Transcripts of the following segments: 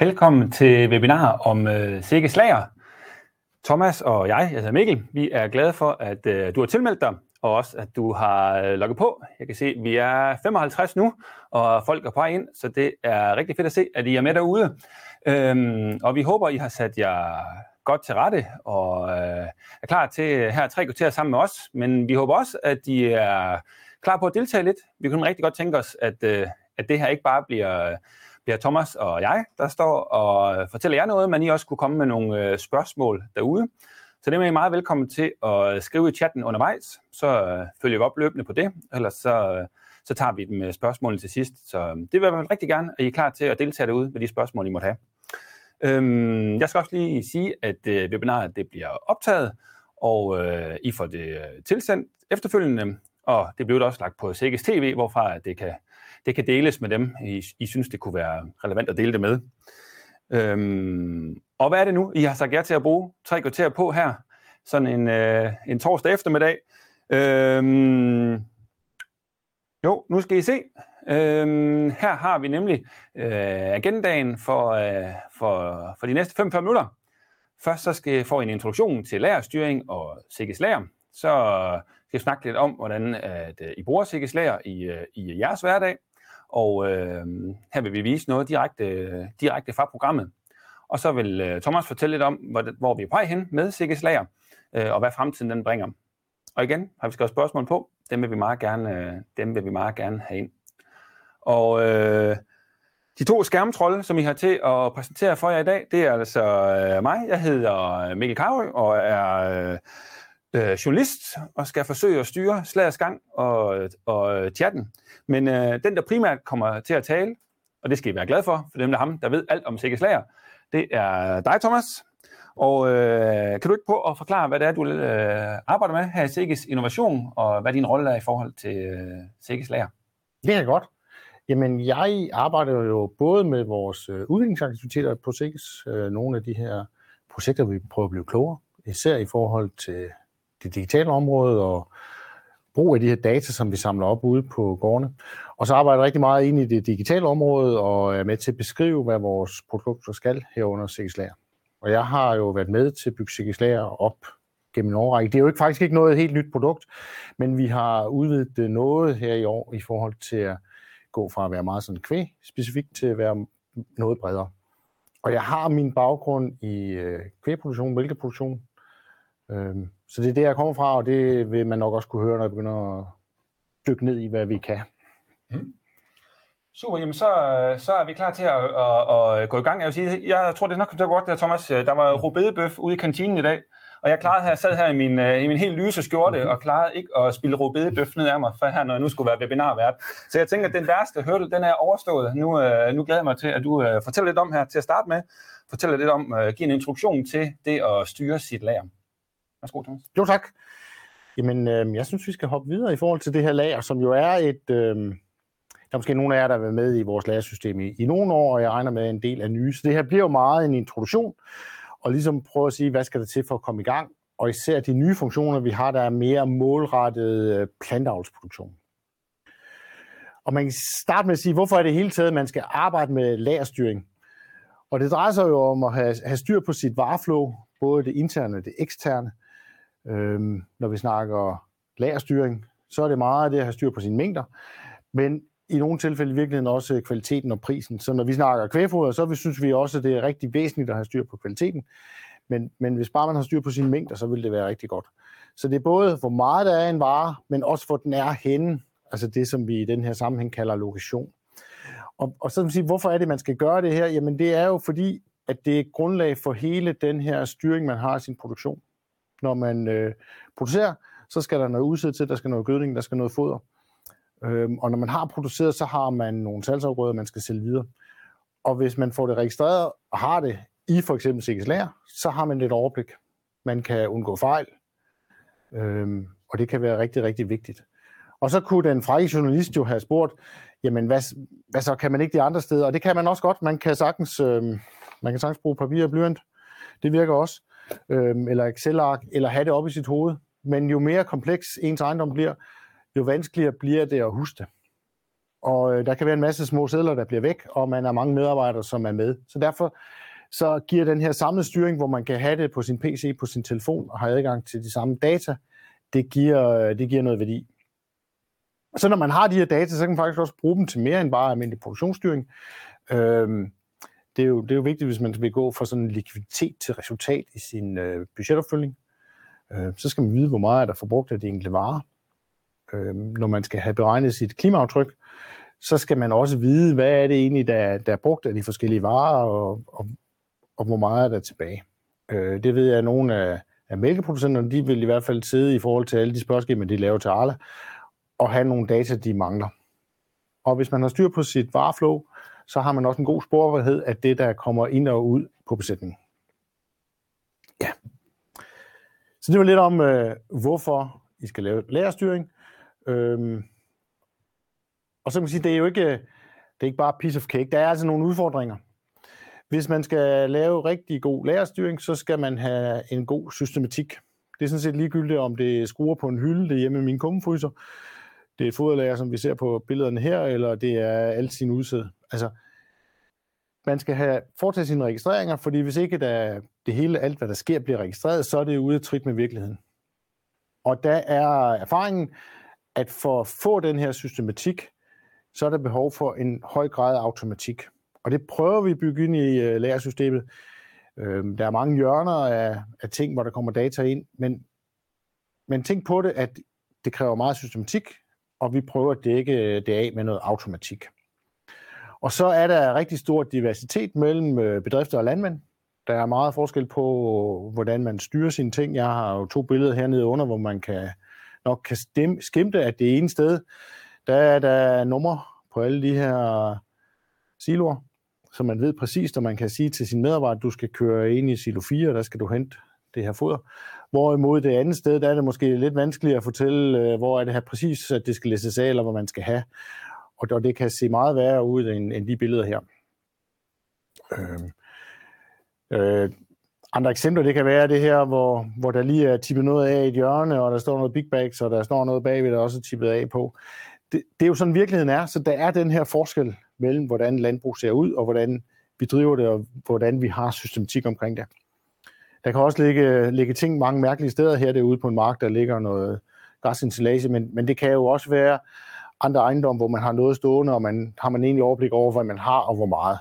Velkommen til webinar om øh, Sikke Slager. Thomas og jeg, jeg hedder Mikkel, vi er glade for, at øh, du har tilmeldt dig, og også at du har øh, logget på. Jeg kan se, at vi er 55 nu, og folk er på ind, så det er rigtig fedt at se, at I er med derude. Øhm, og vi håber, I har sat jer godt til rette og øh, er klar til her tre kvarter sammen med os. Men vi håber også, at I er klar på at deltage lidt. Vi kunne rigtig godt tænke os, at, øh, at det her ikke bare bliver bliver Thomas og jeg, der står og fortæller jer noget, men I også kunne komme med nogle øh, spørgsmål derude. Så det er I meget velkommen til at skrive i chatten undervejs, så øh, følger vi op løbende på det, ellers så, øh, så tager vi dem med spørgsmålene til sidst. Så det vil jeg rigtig gerne, at I er klar til at deltage derude med de spørgsmål, I måtte have. Øhm, jeg skal også lige sige, at webinaret det bliver optaget, og I får det tilsendt efterfølgende, og det bliver også lagt på CX TV, hvorfra det kan det kan deles med dem, I, I synes, det kunne være relevant at dele det med. Øhm, og hvad er det nu, I har sagt jer til at bruge tre kvarter på her, sådan en, øh, en torsdag eftermiddag? Øhm, jo, nu skal I se. Øhm, her har vi nemlig øh, agendaen for, øh, for, for de næste 5-5 minutter. Først så skal jeg få en introduktion til lærerstyring og Sikkes Lærer. Så skal jeg snakke lidt om, hvordan at, uh, I bruger Sikkes Lærer i, øh, i jeres hverdag og øh, her vil vi vise noget direkte, direkte fra programmet. Og så vil øh, Thomas fortælle lidt om, hvor, hvor vi er på vej hen med Sikkes Lager, øh, og hvad fremtiden den bringer. Og igen har vi skrevet spørgsmål på, dem vil vi meget gerne, øh, dem vil vi meget gerne have ind. Og øh, de to skærmtrolde, som I har til at præsentere for jer i dag, det er altså øh, mig. Jeg hedder øh, Mikkel Karø og er øh, øh, journalist og skal forsøge at styre slagets gang og, og chatten. Men øh, den, der primært kommer til at tale, og det skal I være glade for, for dem der ham, der ved alt om Sikke Slager, det er dig, Thomas. Og øh, kan du ikke på at forklare, hvad det er, du øh, arbejder med her i Sikkes Innovation, og hvad din rolle er i forhold til øh, Sikkes Lager? Det er godt. Jamen, jeg arbejder jo både med vores øh, udviklingsaktiviteter på Sikkes, øh, nogle af de her projekter, vi prøver at blive klogere, især i forhold til det digitale område og brug af de her data, som vi samler op ude på gårdene. Og så arbejder jeg rigtig meget ind i det digitale område og er med til at beskrive, hvad vores produkter skal herunder Sikkes Og jeg har jo været med til at bygge Sikkes op gennem en årrække. Det er jo ikke, faktisk ikke noget helt nyt produkt, men vi har udvidet det noget her i år i forhold til at gå fra at være meget sådan kvæg specifikt til at være noget bredere. Og jeg har min baggrund i øh, kvægproduktion, mælkeproduktion, øh, så det er det, jeg kommer fra, og det vil man nok også kunne høre, når jeg begynder at dykke ned i, hvad vi kan. Mm. Super, jamen så, så er vi klar til at, at, at gå i gang. Jeg vil sige, jeg tror, det er nok det godt, der, Thomas. Der var rubedebøf ude i kantinen i dag, og jeg klarede her, sad her i min, i min helt lyse skjorte, mm-hmm. og klarede ikke at spille rubedebøf ned af mig, for her, når jeg nu skulle være webinarvært. Så jeg tænker, at den værste hurdle, den er overstået. Nu, øh, nu glæder jeg mig til, at du uh, fortæller lidt om her til at starte med. Fortæller lidt om, uh, give en introduktion til det at styre sit lager. Værsgo, Thomas. Jo, tak. Jamen, øh, jeg synes, vi skal hoppe videre i forhold til det her lager, som jo er et... Øh, der er måske nogle af jer, der har været med i vores lagersystem i, i nogle år, og jeg regner med en del af nye. Så det her bliver jo meget en introduktion, og ligesom prøve at sige, hvad skal der til for at komme i gang, og især de nye funktioner, vi har, der er mere målrettet øh, planteavlsproduktion. Og man kan starte med at sige, hvorfor er det hele taget, man skal arbejde med lagerstyring? Og det drejer sig jo om at have, have styr på sit vareflow, både det interne og det eksterne. Øhm, når vi snakker lagerstyring, så er det meget det at have styr på sine mængder, men i nogle tilfælde i virkeligheden også kvaliteten og prisen. Så når vi snakker kvægfoder, så synes vi også, at det er rigtig væsentligt at have styr på kvaliteten. Men, men hvis bare man har styr på sine mængder, så vil det være rigtig godt. Så det er både, hvor meget der er en vare, men også hvor den er henne. Altså det, som vi i den her sammenhæng kalder lokation. Og, og så vil sige, hvorfor er det, man skal gøre det her? Jamen det er jo fordi, at det er grundlag for hele den her styring, man har i sin produktion når man øh, producerer, så skal der noget udsæt til, der skal noget gødning, der skal noget foder. Øhm, og når man har produceret, så har man nogle salgsafgrøder, man skal sælge videre. Og hvis man får det registreret og har det i for eksempel Sikkes Lager, så har man et overblik. Man kan undgå fejl, øhm, og det kan være rigtig, rigtig vigtigt. Og så kunne den frække journalist jo have spurgt, jamen hvad, hvad så, kan man ikke de andre steder? Og det kan man også godt. Man kan sagtens, øhm, man kan sagtens bruge papir og blyant. Det virker også øh, eller Excel-ark, eller have det op i sit hoved. Men jo mere kompleks ens ejendom bliver, jo vanskeligere bliver det at huske det. og øh, der kan være en masse små sædler, der bliver væk, og man er mange medarbejdere, som er med. Så derfor så giver den her samlede styring, hvor man kan have det på sin PC, på sin telefon og have adgang til de samme data, det giver, øh, det giver noget værdi. Så når man har de her data, så kan man faktisk også bruge dem til mere end bare almindelig produktionsstyring. Øhm, det, er jo, det er jo vigtigt, hvis man vil gå fra sådan en likviditet til resultat i sin øh, budgetopfølgning. Øh, så skal man vide, hvor meget er der forbrugt af de enkelte varer. Øh, når man skal have beregnet sit klimaaftryk, så skal man også vide, hvad er det egentlig, der, der er brugt af de forskellige varer, og, og, og hvor meget er der tilbage. Øh, det ved jeg, at nogle af, af mælkeproducenterne, de vil i hvert fald sidde i forhold til alle de spørgsmål, de laver til Arla, og have nogle data, de mangler. Og hvis man har styr på sit vareflow, så har man også en god sporbarhed af det, der kommer ind og ud på besætningen. Ja. Så det var lidt om, øh, hvorfor I skal lave lærerstyring. Øhm, og så kan man sige, det er jo ikke, øh, det er ikke bare piece of cake. Der er altså nogle udfordringer. Hvis man skal lave rigtig god lærerstyring, så skal man have en god systematik. Det er sådan set ligegyldigt, om det skruer på en hylde det hjemme i min kummefryser, det er foderlager, som vi ser på billederne her, eller det er alt sin udsæd. Altså, man skal have foretaget sine registreringer, fordi hvis ikke der, det hele, alt hvad der sker, bliver registreret, så er det ude af trit med virkeligheden. Og der er erfaringen, at for at få den her systematik, så er der behov for en høj grad af automatik. Og det prøver vi at bygge ind i øh, lærersystemet. Øhm, der er mange hjørner af, af ting, hvor der kommer data ind, men, men tænk på det, at det kræver meget systematik, og vi prøver at dække øh, det af med noget automatik. Og så er der rigtig stor diversitet mellem øh, bedrifter og landmænd. Der er meget forskel på, øh, hvordan man styrer sine ting. Jeg har jo to billeder hernede under, hvor man kan nok kan skimte, at det ene sted, der er der nummer på alle de her siloer, så man ved præcis, når man kan sige til sin medarbejder, at du skal køre ind i silo 4, der skal du hente det her foder. Hvorimod det andet sted, der er det måske lidt vanskeligere at fortælle, øh, hvor er det her præcis, at det skal læses af, eller hvor man skal have. Og det kan se meget værre ud end, end de billeder her. Øh, øh, andre eksempler, det kan være det her, hvor, hvor der lige er tippet noget af i et hjørne, og der står noget big bags, og der står noget bagved, der også er tippet af på. Det, det er jo sådan virkeligheden er, så der er den her forskel mellem, hvordan landbrug ser ud, og hvordan vi driver det, og hvordan vi har systematik omkring det. Der kan også ligge, ligge ting mange mærkelige steder her derude på en mark, der ligger noget græsinstallage, men, men det kan jo også være andre ejendomme, hvor man har noget stående, og man har man egentlig overblik over, hvad man har og hvor meget.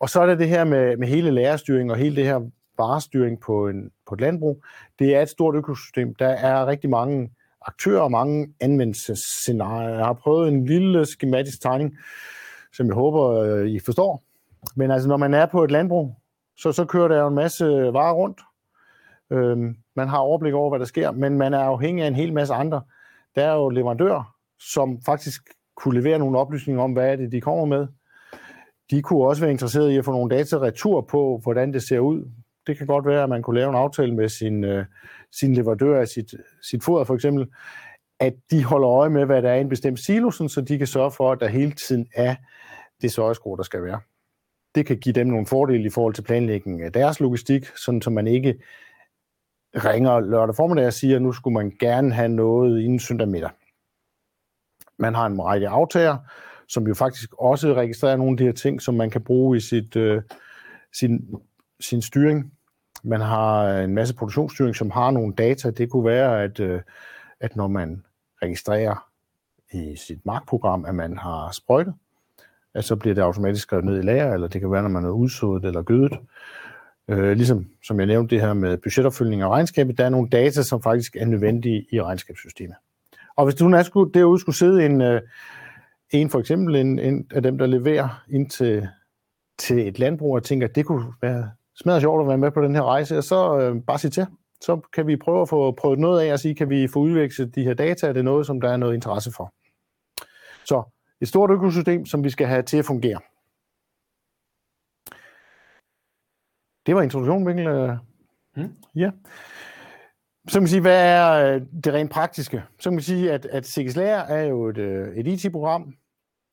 Og så er det det her med, med hele lærerstyring og hele det her varestyring på, en, på et landbrug. Det er et stort økosystem. Der er rigtig mange aktører og mange anvendelsesscenarier. Jeg har prøvet en lille skematisk tegning, som jeg håber, øh, I forstår. Men altså, når man er på et landbrug, så, så kører der jo en masse øh, varer rundt. Øhm, man har overblik over, hvad der sker, men man er afhængig af en hel masse andre. Der er jo leverandører, som faktisk kunne levere nogle oplysninger om, hvad er det, de kommer med. De kunne også være interesserede i at få nogle data retur på, hvordan det ser ud. Det kan godt være, at man kunne lave en aftale med sin, øh, sin leverandør af sit, sit foder for eksempel, at de holder øje med, hvad der er i en bestemt silo, så de kan sørge for, at der hele tiden er det søjeskro, der skal være det kan give dem nogle fordele i forhold til planlægningen af deres logistik, sådan så man ikke ringer lørdag formiddag og siger, at nu skulle man gerne have noget inden søndag middag. Man har en række aftager, som jo faktisk også registrerer nogle af de her ting, som man kan bruge i sit, øh, sin, sin styring. Man har en masse produktionsstyring, som har nogle data. Det kunne være, at, øh, at når man registrerer i sit markprogram, at man har sprøjtet, at så bliver det automatisk skrevet ned i lager, eller det kan være, når man er udsået eller gødet. Øh, ligesom som jeg nævnte det her med budgetopfølgning og regnskabet, der er nogle data, som faktisk er nødvendige i regnskabssystemet. Og hvis du skulle, derude skulle sidde en, øh, en for eksempel en, en af dem, der leverer ind til, til et landbrug, og tænker, at det kunne være smadret sjovt at være med på den her rejse, så øh, bare sig til. Så kan vi prøve at få prøvet noget af og sige, kan vi få udvekslet de her data, er det noget, som der er noget interesse for. Så et stort økosystem, som vi skal have til at fungere. Det var introduktionen, Mikkel. Mm. Ja. Så kan man sige, hvad er øh, det rent praktiske? Så kan man sige, at, at CX Lager er jo et, øh, et IT-program.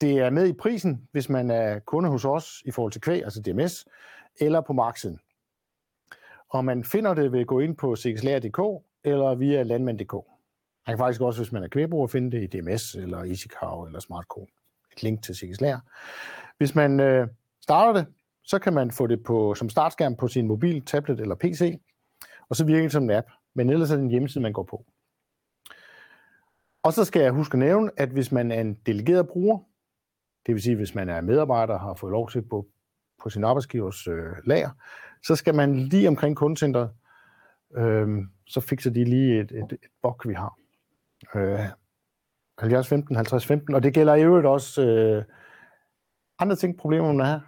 Det er med i prisen, hvis man er kunde hos os i forhold til kvæg, altså DMS, eller på markedsiden. Og man finder det ved at gå ind på cxlager.dk eller via landmand.dk. Man kan faktisk også, hvis man er kvægbruger, finde det i DMS eller EasyCow eller SmartCo. Et link til Sikkes Lær. Hvis man øh, starter det, så kan man få det på, som startskærm på sin mobil, tablet eller PC, og så virker det som en app, men ellers er det en hjemmeside, man går på. Og så skal jeg huske at nævne, at hvis man er en delegeret bruger, det vil sige, hvis man er medarbejder og har fået lov til på, på sin arbejdsgivers øh, lager, så skal man lige omkring kundecentret, øh, så fikser de lige et, et, et bok, vi har. Øh, 70 15, 50 15, og det gælder i øvrigt også øh, andre ting, problemer man har.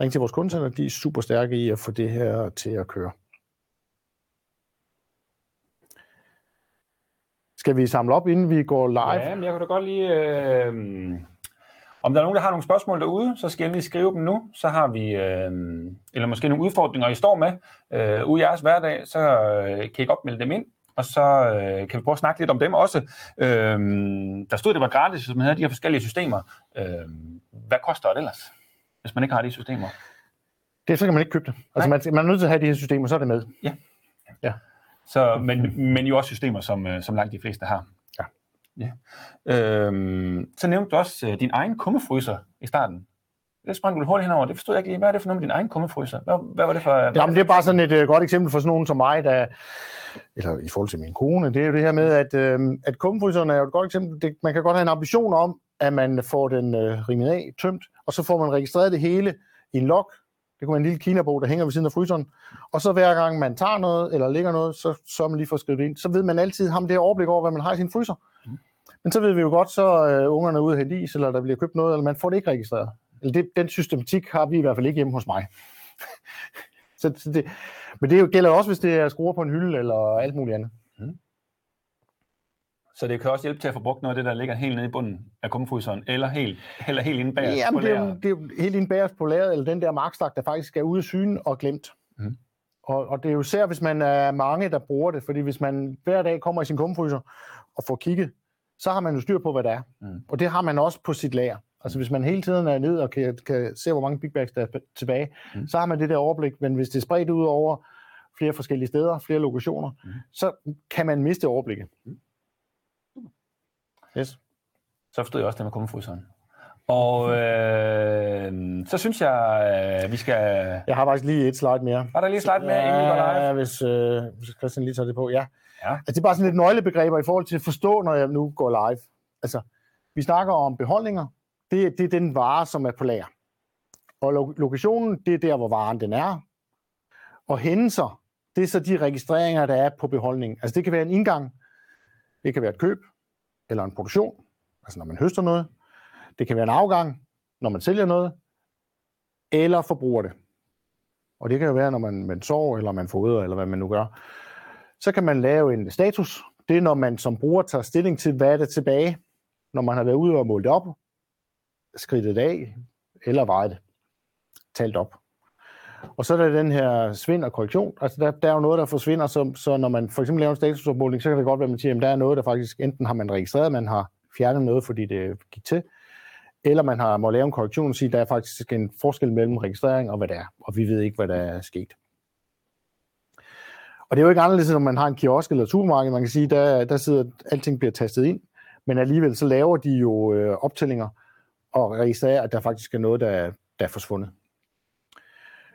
Ring til vores kundecenter, de er super stærke i at få det her til at køre. Skal vi samle op, inden vi går live? Ja, men jeg kunne da godt lige... Øh, om der er nogen, der har nogle spørgsmål derude, så skal jeg lige skrive dem nu. Så har vi, øh, eller måske nogle udfordringer, I står med øh, ude i jeres hverdag, så øh, kan I godt melde dem ind, og så øh, kan vi prøve at snakke lidt om dem også. Øh, der stod, det var gratis, hvis man havde de her forskellige systemer. Øh, hvad koster det ellers, hvis man ikke har de systemer? Det så kan man ikke købe det. Altså, man, man er nødt til at have de her systemer, så er det med. Ja. Ja. Så, men, men jo også systemer, som, øh, som langt de fleste har. Ja. ja. Øhm, så nævnte du også øh, din egen kummefryser i starten. Det sprang du hurtigt henover. Det forstod jeg ikke lige. Hvad er det for noget med din egen kummefryser? Hvad, hvad var det for... Jamen, det er bare sådan et uh, godt eksempel for sådan nogen som mig, der, eller i forhold til min kone, det er jo det her med, at, øh, at kummefryseren er jo et godt eksempel. Det, man kan godt have en ambition om, at man får den øh, rimet af, tømt, og så får man registreret det hele i en log, det kunne være en lille kinabog, der hænger ved siden af fryseren. Og så hver gang man tager noget, eller lægger noget, så så man lige får skrevet ind. Så ved man altid, ham det overblik over, hvad man har i sin fryser. Mm. Men så ved vi jo godt, så uh, ungerne er ude at hente is, eller der bliver købt noget, eller man får det ikke registreret. Eller det, den systematik har vi i hvert fald ikke hjemme hos mig. så, så det, men det gælder også, hvis det er skruer på en hylde, eller alt muligt andet. Mm. Så det kan også hjælpe til at få brugt noget af det, der ligger helt nede i bunden af kummefryseren, eller helt, eller helt inde bag Jamen, det er, jo, det er jo helt inde bag på lageret, eller den der markstak, der faktisk er ude af syne og glemt. Mm. Og, og det er jo især, hvis man er mange, der bruger det, fordi hvis man hver dag kommer i sin kummefryser og får kigget, så har man jo styr på, hvad det er. Mm. Og det har man også på sit lager. Altså hvis man hele tiden er ned og kan, kan se, hvor mange big bags der er tilbage, mm. så har man det der overblik. Men hvis det er spredt ud over flere forskellige steder, flere lokationer, mm. så kan man miste overblikket. Mm. Yes. Så forstod jeg også det med kummefryseren. Og øh, så synes jeg, øh, vi skal... Jeg har faktisk lige et slide mere. Var der lige et slide mere, inden vi går live? Ja, hvis, øh, hvis Christian lige tager det på. Ja. ja. Altså, det er bare sådan lidt nøglebegreber i forhold til at forstå, når jeg nu går live. Altså, vi snakker om beholdninger. Det, det er den vare, som er på lager. Og lo- lokationen, det er der, hvor varen den er. Og hændelser, det er så de registreringer, der er på beholdningen. Altså, det kan være en indgang, det kan være et køb, eller en produktion, altså når man høster noget. Det kan være en afgang, når man sælger noget, eller forbruger det. Og det kan jo være, når man, man sover, eller man fodrer, eller hvad man nu gør. Så kan man lave en status. Det er, når man som bruger tager stilling til, hvad er der tilbage, når man har været ude og målt op, skridtet af, eller vejet det, talt op. Og så er der den her svind og korrektion. Altså der, der er jo noget, der forsvinder, så, så når man for eksempel laver en statusopmåling, så kan det godt være, at man siger, at der er noget, der faktisk enten har man registreret, man har fjernet noget, fordi det gik til, eller man har må lave en korrektion og sige, at der er faktisk en forskel mellem registrering og hvad det er, og vi ved ikke, hvad der er sket. Og det er jo ikke anderledes, når man har en kiosk eller et supermarked, man kan sige, der, der sidder, alting bliver tastet ind, men alligevel så laver de jo øh, optællinger og registrere, at der faktisk er noget, der, der er forsvundet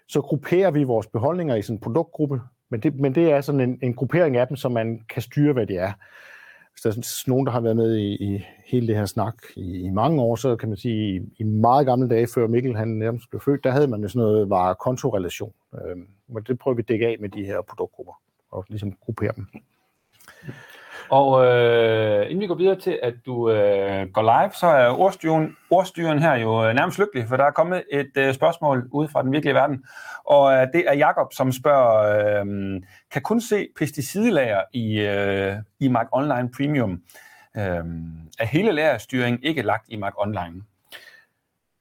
så grupperer vi vores beholdninger i sådan en produktgruppe, men det, men det er sådan en, en gruppering af dem, så man kan styre, hvad det er. Hvis der er nogen, der har været med i, i hele det her snak i, i mange år, så kan man sige, i, i meget gamle dage, før Mikkel han nærmest blev født, der havde man jo sådan noget var kontorrelation. Øhm, men det prøver vi at dække af med de her produktgrupper, og ligesom gruppere dem. Og øh, inden vi går videre til, at du øh, går live, så er ordstyren, ordstyren her jo øh, nærmest lykkelig, for der er kommet et øh, spørgsmål ud fra den virkelige verden. Og øh, det er Jakob som spørger, øh, kan kun se pesticidelager i, øh, i Mark Online Premium. Øh, er hele lagerstyringen ikke lagt i Mark Online?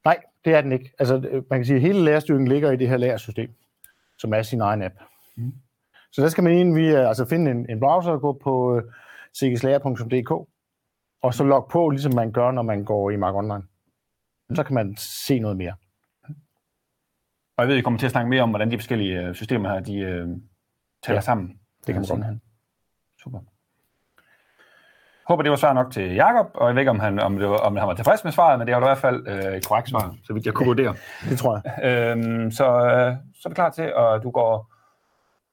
Nej, det er den ikke. Altså, man kan sige, at hele lagerstyringen ligger i det her lagersystem, som er sin egen app. Mm. Så der skal man via, altså finde en, en browser og gå på... Øh, sikkerhedslager.dk, og så log på, ligesom man gør, når man går i Mark Online. Så kan man se noget mere. Og jeg ved, I kommer til at snakke mere om, hvordan de forskellige øh, systemer her, de uh, taler ja, sammen. Det kan man godt. Super. håber, det var svar nok til Jakob, og jeg ved ikke, om han, om, det var, om han var tilfreds med svaret, men det var i hvert fald øh, et korrekt svar, så vidt jeg kunne vurdere. Det tror jeg. Øhm, så, øh, så er det klar til, at du går,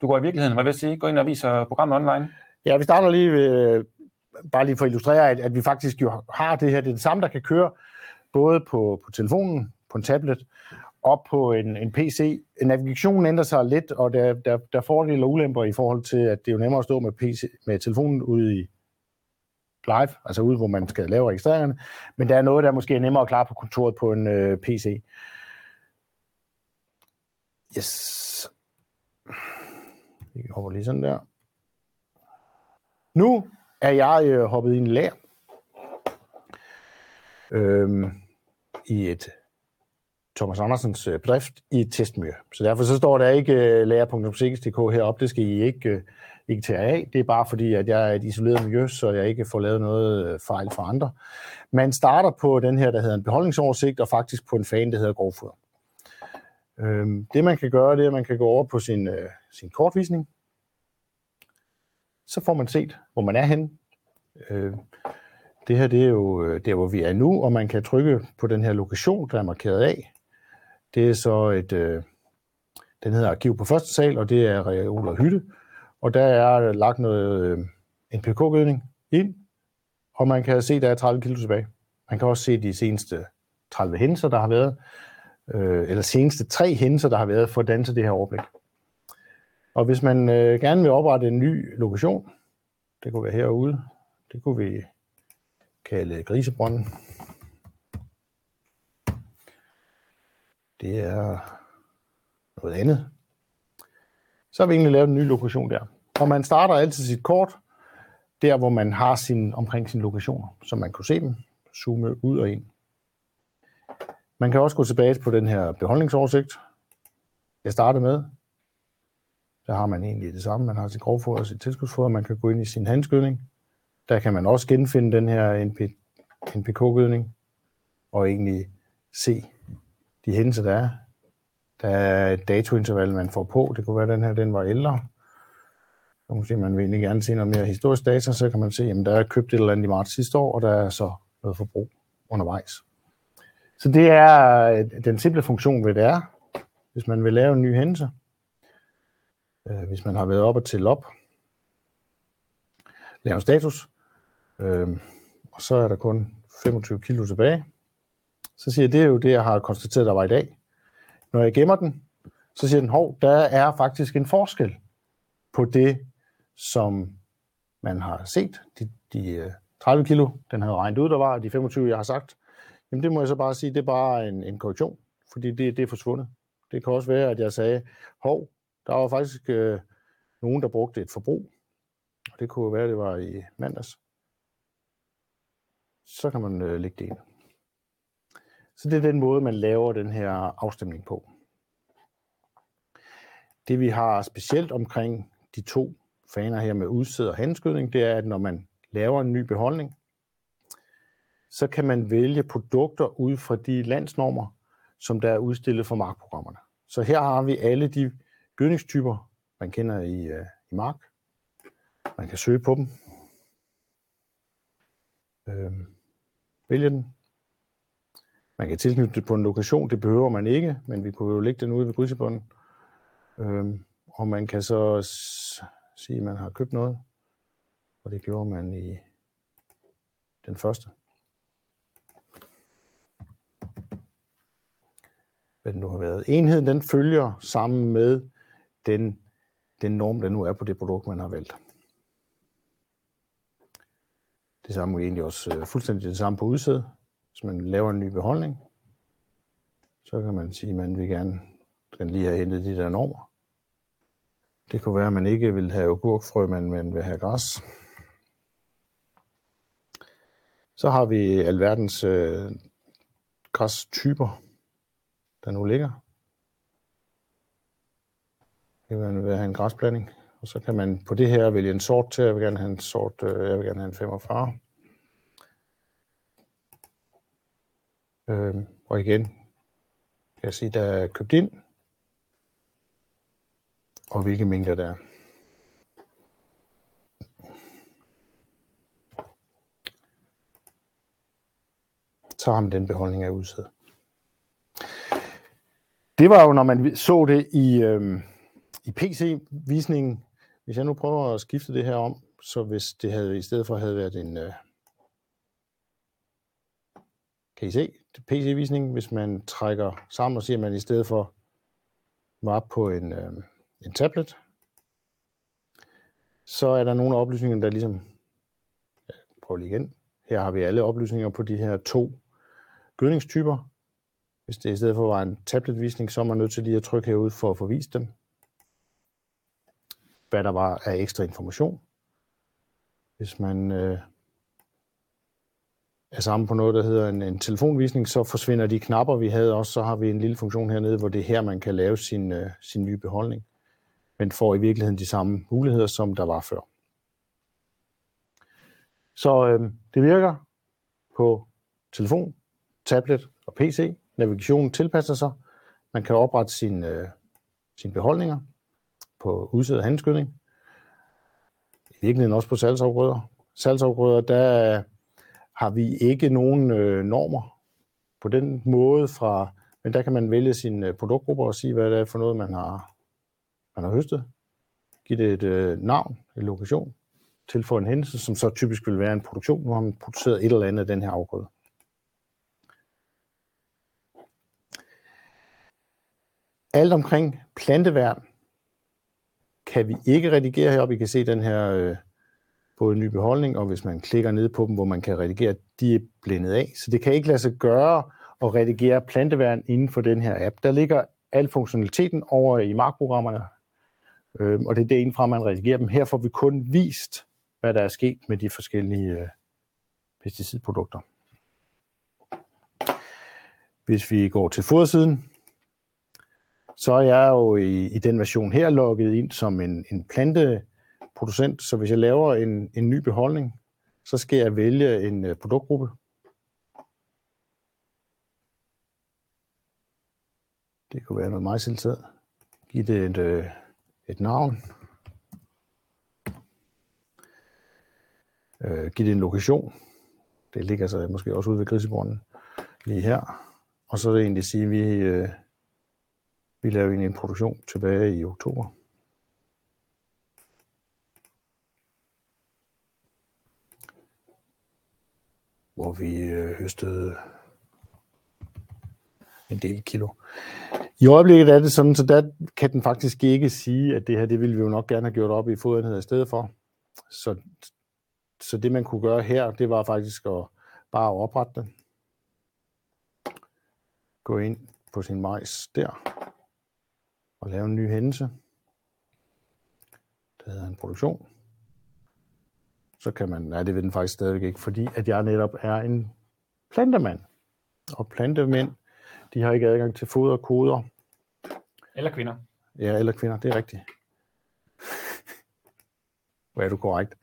du går i virkeligheden, hvad vil jeg sige, gå ind og viser programmet online. Ja, vi starter lige ved, bare lige for at illustrere, at, at vi faktisk jo har det her, det er det samme, der kan køre både på, på telefonen, på en tablet og på en, en PC. Navigationen ændrer sig lidt, og der, der, der er fordele og ulemper i forhold til, at det er jo nemmere at stå med, PC, med telefonen ude i live, altså ude, hvor man skal lave registreringerne, men der er noget, der måske er nemmere at klare på kontoret på en øh, PC. Yes. Vi hopper lige sådan der. Nu er jeg øh, hoppet i en lær øhm, i et Thomas Andersens øh, bedrift i et testmiljø. Så derfor så står der ikke øh, lærer.sikkerheds.dk heroppe, det skal I ikke, øh, ikke tage af. Det er bare fordi, at jeg er et isoleret miljø, så jeg ikke får lavet noget øh, fejl for andre. Man starter på den her, der hedder en beholdningsoversigt, og faktisk på en fan, der hedder grovfoder. Øhm, det man kan gøre, det er, at man kan gå over på sin, øh, sin kortvisning. Så får man set, hvor man er henne. Øh, det her det er jo øh, der, hvor vi er nu, og man kan trykke på den her lokation, der er markeret af. Det er så et, øh, den hedder Arkiv på første sal, og det er Reol og Hytte. Og der er lagt noget øh, NPK-gødning ind, og man kan se, at der er 30 kilo tilbage. Man kan også se de seneste 30 hændelser, der har været, øh, eller seneste tre hændelser, der har været, for at danse det her overblik. Og hvis man øh, gerne vil oprette en ny lokation, det kunne være herude, det kunne vi kalde grisebrønden. Det er noget andet. Så har vi egentlig lavet en ny lokation der. Og man starter altid sit kort der, hvor man har sin, omkring sine lokationer, så man kunne se dem, zoome ud og ind. Man kan også gå tilbage på den her beholdningsoversigt, jeg startede med. Der har man egentlig det samme. Man har sit grovfoder og sit tilskudsfoder. Man kan gå ind i sin handskydning. Der kan man også genfinde den her NP, NPK-gødning og egentlig se de hændelser, der er. Der er et datointerval, man får på. Det kunne være, at den her den var ældre. Så måske man vil egentlig gerne se noget mere historisk data, så kan man se, at der er købt et eller andet i marts sidste år, og der er så noget forbrug undervejs. Så det er øh, den simple funktion ved det er, hvis man vil lave en ny hændelse. Øh, hvis man har været op og til op, lave en status, øh, og så er der kun 25 kilo tilbage. Så siger jeg, det er jo det, jeg har konstateret, der var i dag. Når jeg gemmer den, så siger den, hov, der er faktisk en forskel på det, som man har set. De, de øh, 30 kilo, den havde regnet ud, der var, og de 25, jeg har sagt, jamen det må jeg så bare sige, det er bare en, en korrektion, fordi det, det er forsvundet. Det kan også være, at jeg sagde, hov, der var faktisk øh, nogen, der brugte et forbrug, og det kunne være, det var i mandags. Så kan man øh, lægge det ind. Så det er den måde, man laver den her afstemning på. Det vi har specielt omkring de to faner her med udsæd og handskydning, det er, at når man laver en ny beholdning, så kan man vælge produkter ud fra de landsnormer, som der er udstillet for markprogrammerne. Så her har vi alle de gødningstyper, man kender i, øh, i mark. Man kan søge på dem. Øh, vælge den. Man kan tilknytte det på en lokation, det behøver man ikke, men vi kunne jo lægge den ude ved grysebunden. Øh, og man kan så sige, at man har købt noget, og det gjorde man i den første. Hvad den nu har været. Enheden den følger sammen med den, den norm, der nu er på det produkt, man har valgt. Det samme er egentlig også øh, fuldstændig det samme på udsæd. Hvis man laver en ny beholdning, så kan man sige, at man vil gerne den lige have hentet de der normer. Det kunne være, at man ikke vil have agurkfrø, men man vil have græs. Så har vi alverdens øh, græstyper, der nu ligger. Det vil have en græsblanding. Og så kan man på det her vælge en sort til. Jeg vil gerne have en sort, øh, jeg vil gerne have en 45. Øh, og igen kan jeg sige, der er købt ind og hvilke mængder der er. så har man den beholdning af udsæde. Det var jo, når man så det i, øh, i PC-visningen. Hvis jeg nu prøver at skifte det her om, så hvis det havde i stedet for havde været en, øh, kan I se, PC-visningen, hvis man trækker sammen og siger, at man i stedet for var på en, øh, en tablet, så er der nogle oplysninger, der ligesom, ja, prøv lige igen, her har vi alle oplysninger på de her to gødningstyper. Hvis det i stedet for var en tabletvisning, så er man nødt til lige at trykke herude for at få vist dem. Hvad der var af ekstra information. Hvis man øh, er sammen på noget, der hedder en, en telefonvisning, så forsvinder de knapper, vi havde også. Så har vi en lille funktion hernede, hvor det er her, man kan lave sin, øh, sin nye beholdning. Men får i virkeligheden de samme muligheder, som der var før. Så øh, det virker på telefon, tablet og PC. Navigationen tilpasser sig. Man kan oprette sin, øh, sine beholdninger på udsædet handskydning. I virkeligheden også på salgsafgrøder. Salgsafgrøder, der har vi ikke nogen øh, normer på den måde fra, men der kan man vælge sine øh, produktgrupper og sige, hvad det er for noget, man har, man har høstet. Giv det et øh, navn, en lokation, tilføje en hændelse, som så typisk vil være en produktion. Nu har man produceret et eller andet af den her afgrøde. Alt omkring planteværn kan vi ikke redigere heroppe. I kan se den her øh, både ny beholdning, og hvis man klikker ned på dem, hvor man kan redigere, de er blændet af. Så det kan ikke lade sig gøre at redigere planteværn inden for den her app. Der ligger al funktionaliteten over i markprogrammerne, øh, og det er det fra, man redigerer dem. Her får vi kun vist, hvad der er sket med de forskellige øh, pesticidprodukter. Hvis vi går til fodersiden, så er jeg jo i, i den version her logget ind som en, en planteproducent, så hvis jeg laver en, en ny beholdning, så skal jeg vælge en uh, produktgruppe. Det kunne være noget majsiltad. Giv det et, uh, et navn. Uh, giv det en lokation. Det ligger så måske også ude ved grisebrunden lige her. Og så er det egentlig sige, at vi, uh, vi lavede en produktion tilbage i oktober. Hvor vi øh, høstede en del kilo. I øjeblikket er det sådan, så der kan den faktisk ikke sige, at det her, det ville vi jo nok gerne have gjort op i fodenhed i stedet for. Så, så det man kunne gøre her, det var faktisk at bare oprette den. Gå ind på sin majs der og lave en ny hændelse. Det hedder en produktion. Så kan man, nej det vil den faktisk stadigvæk ikke, fordi at jeg netop er en plantemand. Og plantemænd, de har ikke adgang til foder og koder. Eller kvinder. Ja, eller kvinder, det er rigtigt. Hvor er du korrekt.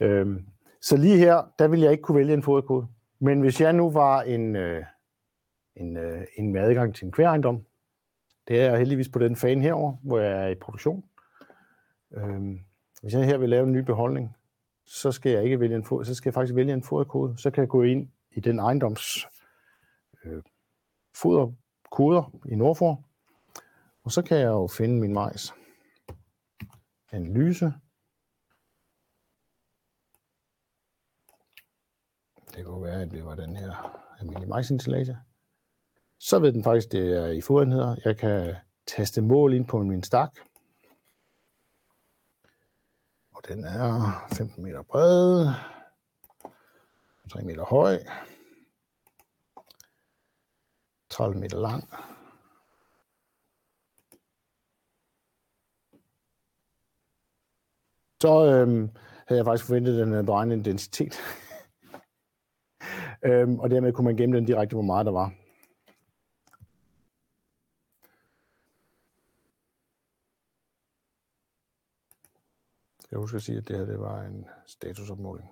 Øhm, så lige her, der vil jeg ikke kunne vælge en foderkode. Men hvis jeg nu var en, øh, en, øh, en med adgang til en kværejendom, det er jeg heldigvis på den fan herover, hvor jeg er i produktion. Øhm, hvis jeg her vil lave en ny beholdning, så skal jeg ikke vælge en fod, så skal jeg faktisk vælge en foderkode. Så kan jeg gå ind i den ejendoms øh, foderkoder i Nordfor, og så kan jeg jo finde min majs. Analyse. Det kunne være, at det var den her almindelige majsinstallation så ved den faktisk, det er i fodenheder. Jeg kan taste mål ind på min stak. Og den er 15 meter bred, 3 meter høj, 12 meter lang. Så øhm, havde jeg faktisk forventet den øh, beregnede densitet. øhm, og dermed kunne man gemme den direkte, hvor meget der var. Jeg husker at sige, at det her det var en statusopmåling.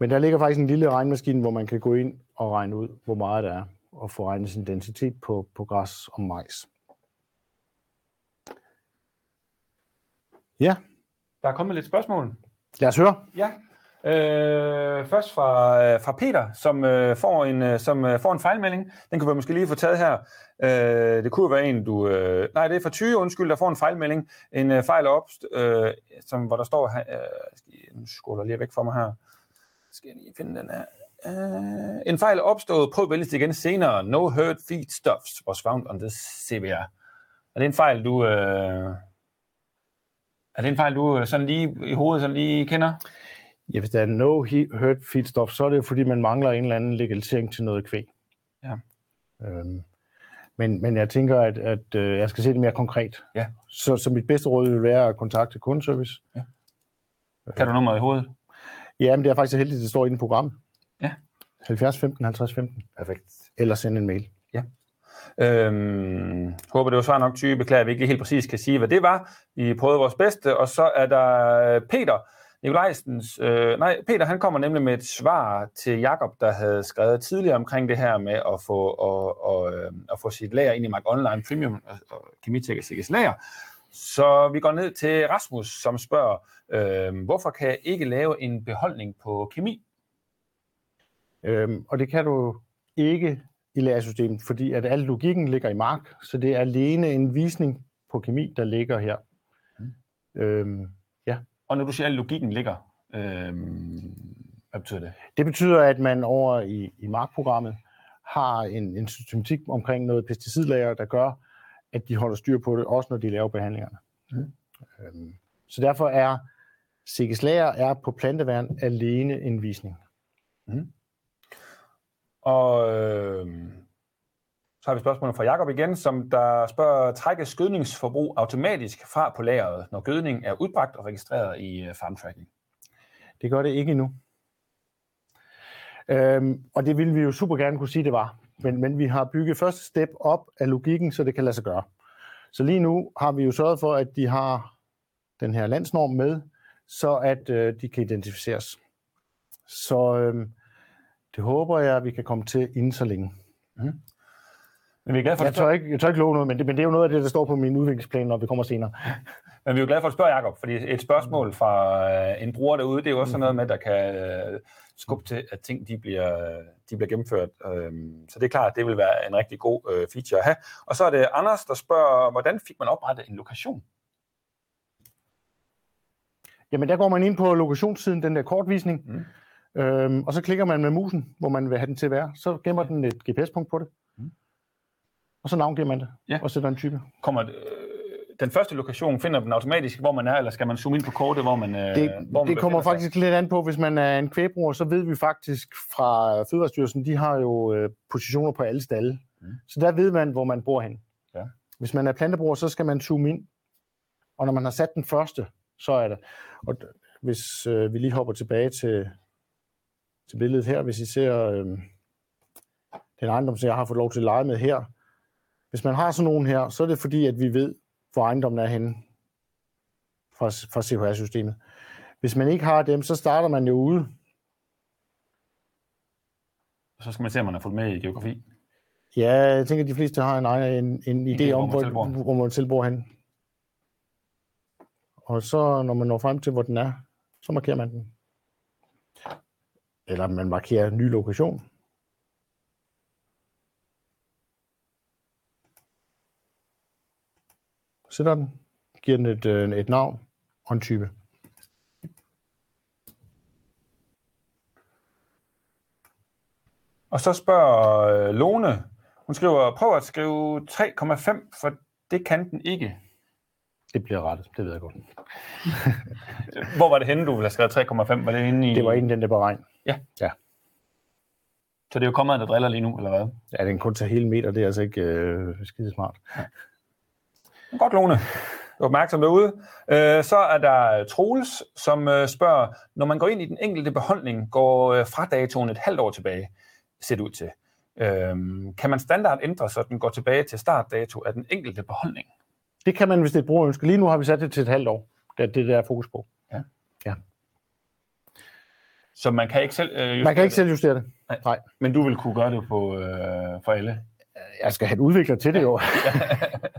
Men der ligger faktisk en lille regnmaskine, hvor man kan gå ind og regne ud, hvor meget der er, og få regnet sin densitet på, på græs og majs. Ja. Der er kommet lidt spørgsmål. Lad os høre. Ja. Øh, først fra, øh, fra Peter, som, øh, får en, øh, som øh, får en fejlmelding. Den kunne vi måske lige få taget her. Øh, det kunne være en, du... Øh, nej, det er fra Tyge, undskyld, der får en fejlmelding. En øh, fejl op, øh, som, hvor der står... Øh, nu skåler lige væk fra mig her. Skal jeg lige finde den her. Uh, en fejl opstået. på vælges igen senere. No hurt feedstuffs was found on the CBR. Er det en fejl, du... Uh, er det en fejl, du øh, sådan lige i hovedet sådan lige kender? Ja, hvis der er no hurt feedstuff, så er det jo, fordi man mangler en eller anden legalisering til noget kvæg. Ja. Øhm, men, men jeg tænker, at, at øh, jeg skal se det mere konkret. Ja. Så, så mit bedste råd vil være at kontakte kundeservice. Ja. Kan du nummeret i hovedet? Ja, men det er faktisk så heldigt, at det står i programmet. Ja. 70 15 50 15. Perfekt. Eller send en mail. Ja. Øhm, håber, det var svar nok type. Beklager, at vi ikke helt præcis kan sige, hvad det var. Vi prøvede vores bedste. Og så er der Peter, Nikolajsens, øh, nej, Peter han kommer nemlig med et svar til Jakob, der havde skrevet tidligere omkring det her med at få, og, og, øh, at få sit lager ind i Mark Online Premium og, og Kemitek og Sikkes lager. Så vi går ned til Rasmus, som spørger, øh, hvorfor kan jeg ikke lave en beholdning på kemi? Øhm, og det kan du ikke i lærersystemet, fordi at al logikken ligger i mark, så det er alene en visning på kemi, der ligger her. Mm. Øhm. Og når du siger, at logikken ligger, øhm, hvad betyder det? Det betyder, at man over i, i markprogrammet har en, en systematik omkring noget pesticidlager, der gør, at de holder styr på det, også når de laver behandlingerne. Mm. Øhm, så derfor er Sikkes lager er på planteværn alene en visning. Mm. Og øh, har vi spørgsmålet fra Jakob igen, som der spørger, trækkes gødningsforbrug automatisk fra på lageret, når gødning er udbragt og registreret i øh, farm tracking? Det gør det ikke endnu. Øhm, og det ville vi jo super gerne kunne sige, det var. Men, men vi har bygget første step op af logikken, så det kan lade sig gøre. Så lige nu har vi jo sørget for, at de har den her landsnorm med, så at øh, de kan identificeres. Så øh, det håber jeg, at vi kan komme til inden så længe. Mm. Men vi er glade for, jeg, tør ikke, jeg tør ikke love noget, men det, men det er jo noget af det, der står på min udviklingsplan, når vi kommer senere. Men vi er jo glade for at spørge, Jacob, fordi et spørgsmål fra øh, en bruger derude, det er jo også sådan noget med, der kan øh, skubbe til, at ting de bliver, de bliver gennemført. Øhm, så det er klart, at det vil være en rigtig god øh, feature at have. Og så er det Anders, der spørger, hvordan fik man oprettet en lokation? Jamen, der går man ind på lokationssiden, den der kortvisning, mm. øhm, og så klikker man med musen, hvor man vil have den til at være. Så gemmer den et GPS-punkt på det. Og så navngiver man det, ja. og sætter en type. Kommer det, øh, den første lokation, finder den automatisk, hvor man er, eller skal man zoome ind på kortet, hvor man øh, Det, hvor man det kommer faktisk sig? lidt an på, hvis man er en kvægbruger, så ved vi faktisk fra Fødevarestyrelsen, de har jo øh, positioner på alle stalle. Mm. Så der ved man, hvor man bor hen. Ja. Hvis man er plantebruger, så skal man zoome ind. Og når man har sat den første, så er det. Og hvis øh, vi lige hopper tilbage til, til billedet her, hvis I ser øh, den ejendom, som jeg har fået lov til at lege med her. Hvis man har sådan nogen her, så er det fordi, at vi ved, hvor ejendommen er henne fra, fra CHR-systemet. Hvis man ikke har dem, så starter man jo ude. Så skal man se, om man har fået med i geografi. Ja, jeg tænker, at de fleste har en, en, en idé om, hvor, hvor man tilbor hen. Og så, når man når frem til, hvor den er, så markerer man den. Eller man markerer en ny lokation. Sætter den, giver den et, øh, et navn og en type. Og så spørger øh, Lone, hun skriver, prøv at skrive 3,5, for det kan den ikke. Det bliver rettet, det ved jeg godt. Hvor var det henne, du ville have skrevet 3,5? Var det inde i... Det var inde den der beregn. Ja. Ja. Så det er jo kommet, der driller lige nu, eller hvad? Ja, den kun tager hele meter, det er altså ikke øh, skide smart. Godt, Lone. Du er opmærksom derude. Øh, så er der Troels, som øh, spørger, når man går ind i den enkelte beholdning, går øh, fra datoen et halvt år tilbage, ser det ud til. Kan man standard ændre, så den går tilbage til startdato af den enkelte beholdning? Det kan man, hvis det er et brugerønske. Lige nu har vi sat det til et halvt år. Det er det, der er fokus på. Ja. ja. Så man kan ikke selv øh, justere Man kan ikke selv justere det. Nej. Nej. Men du vil kunne gøre det på, øh, for alle? Jeg skal have en udvikler til det jo.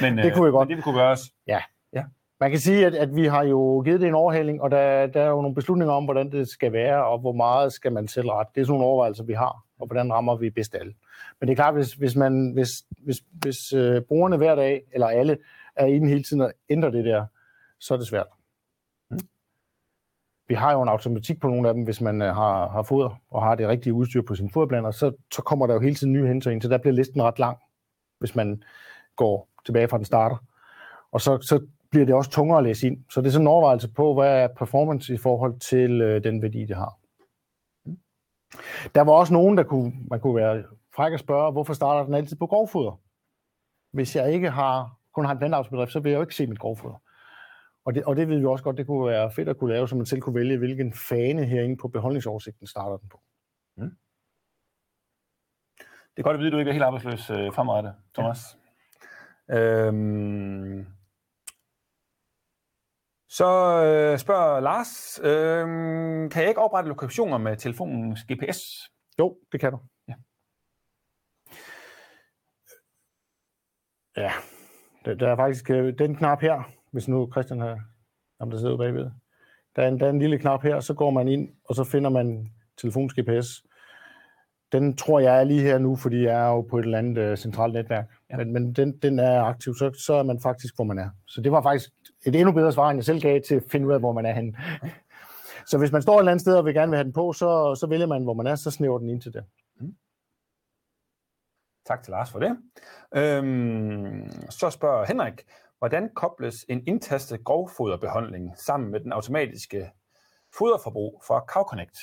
men, det kunne jeg godt. Men det kunne gøres? Ja. ja. man kan sige, at, at vi har jo givet det en overhaling, og der, der er jo nogle beslutninger om, hvordan det skal være, og hvor meget skal man selv ret. Det er sådan nogle overvejelser, vi har, og hvordan rammer vi bedst alle. Men det er klart, hvis, hvis, man, hvis, hvis, hvis øh, brugerne hver dag, eller alle, er inde hele tiden og ændrer det der, så er det svært. Mm. Vi har jo en automatik på nogle af dem, hvis man øh, har, har foder og har det rigtige udstyr på sin foderblander, så, så kommer der jo hele tiden nye hensyn ind, så der bliver listen ret lang, hvis man går tilbage fra den starter. Og så, så bliver det også tungere at læse ind. Så det er sådan en overvejelse på, hvad er performance i forhold til øh, den værdi, det har. Der var også nogen, der kunne, man kunne være fræk at spørge, hvorfor starter den altid på grovfoder? Hvis jeg ikke har, kun har en vandavlsbedrift, så vil jeg jo ikke se mit grovfoder. Og det, og det ved vi også godt, det kunne være fedt at kunne lave, så man selv kunne vælge, hvilken fane herinde på beholdningsoversigten starter den på. Mm. Det er godt at vide, at du ikke er helt arbejdsløs øh, fremadrettet, Thomas. Ja. Øhm, så øh, spørger Lars, øh, kan jeg ikke oprette lokationer med telefonens GPS? Jo, det kan du. Ja. Ja, der, der er faktisk øh, den knap her, hvis nu Christian har, ham der sidder bagved. Der er, en, der er en lille knap her, så går man ind, og så finder man telefons GPS. Den tror jeg er lige her nu, fordi jeg er jo på et eller andet uh, centralt netværk. Ja. Men, men den, den er aktiv, så, så er man faktisk, hvor man er. Så det var faktisk et endnu bedre svar, end jeg selv gav til at finde ud af, hvor man er henne. Så hvis man står et eller andet sted og vil gerne vil have den på, så, så vælger man, hvor man er, så snæver den ind til det. Mm. Tak til Lars for det. Øhm, så spørger Henrik, hvordan kobles en indtastet grovfoderbehandling sammen med den automatiske foderforbrug fra CowConnect?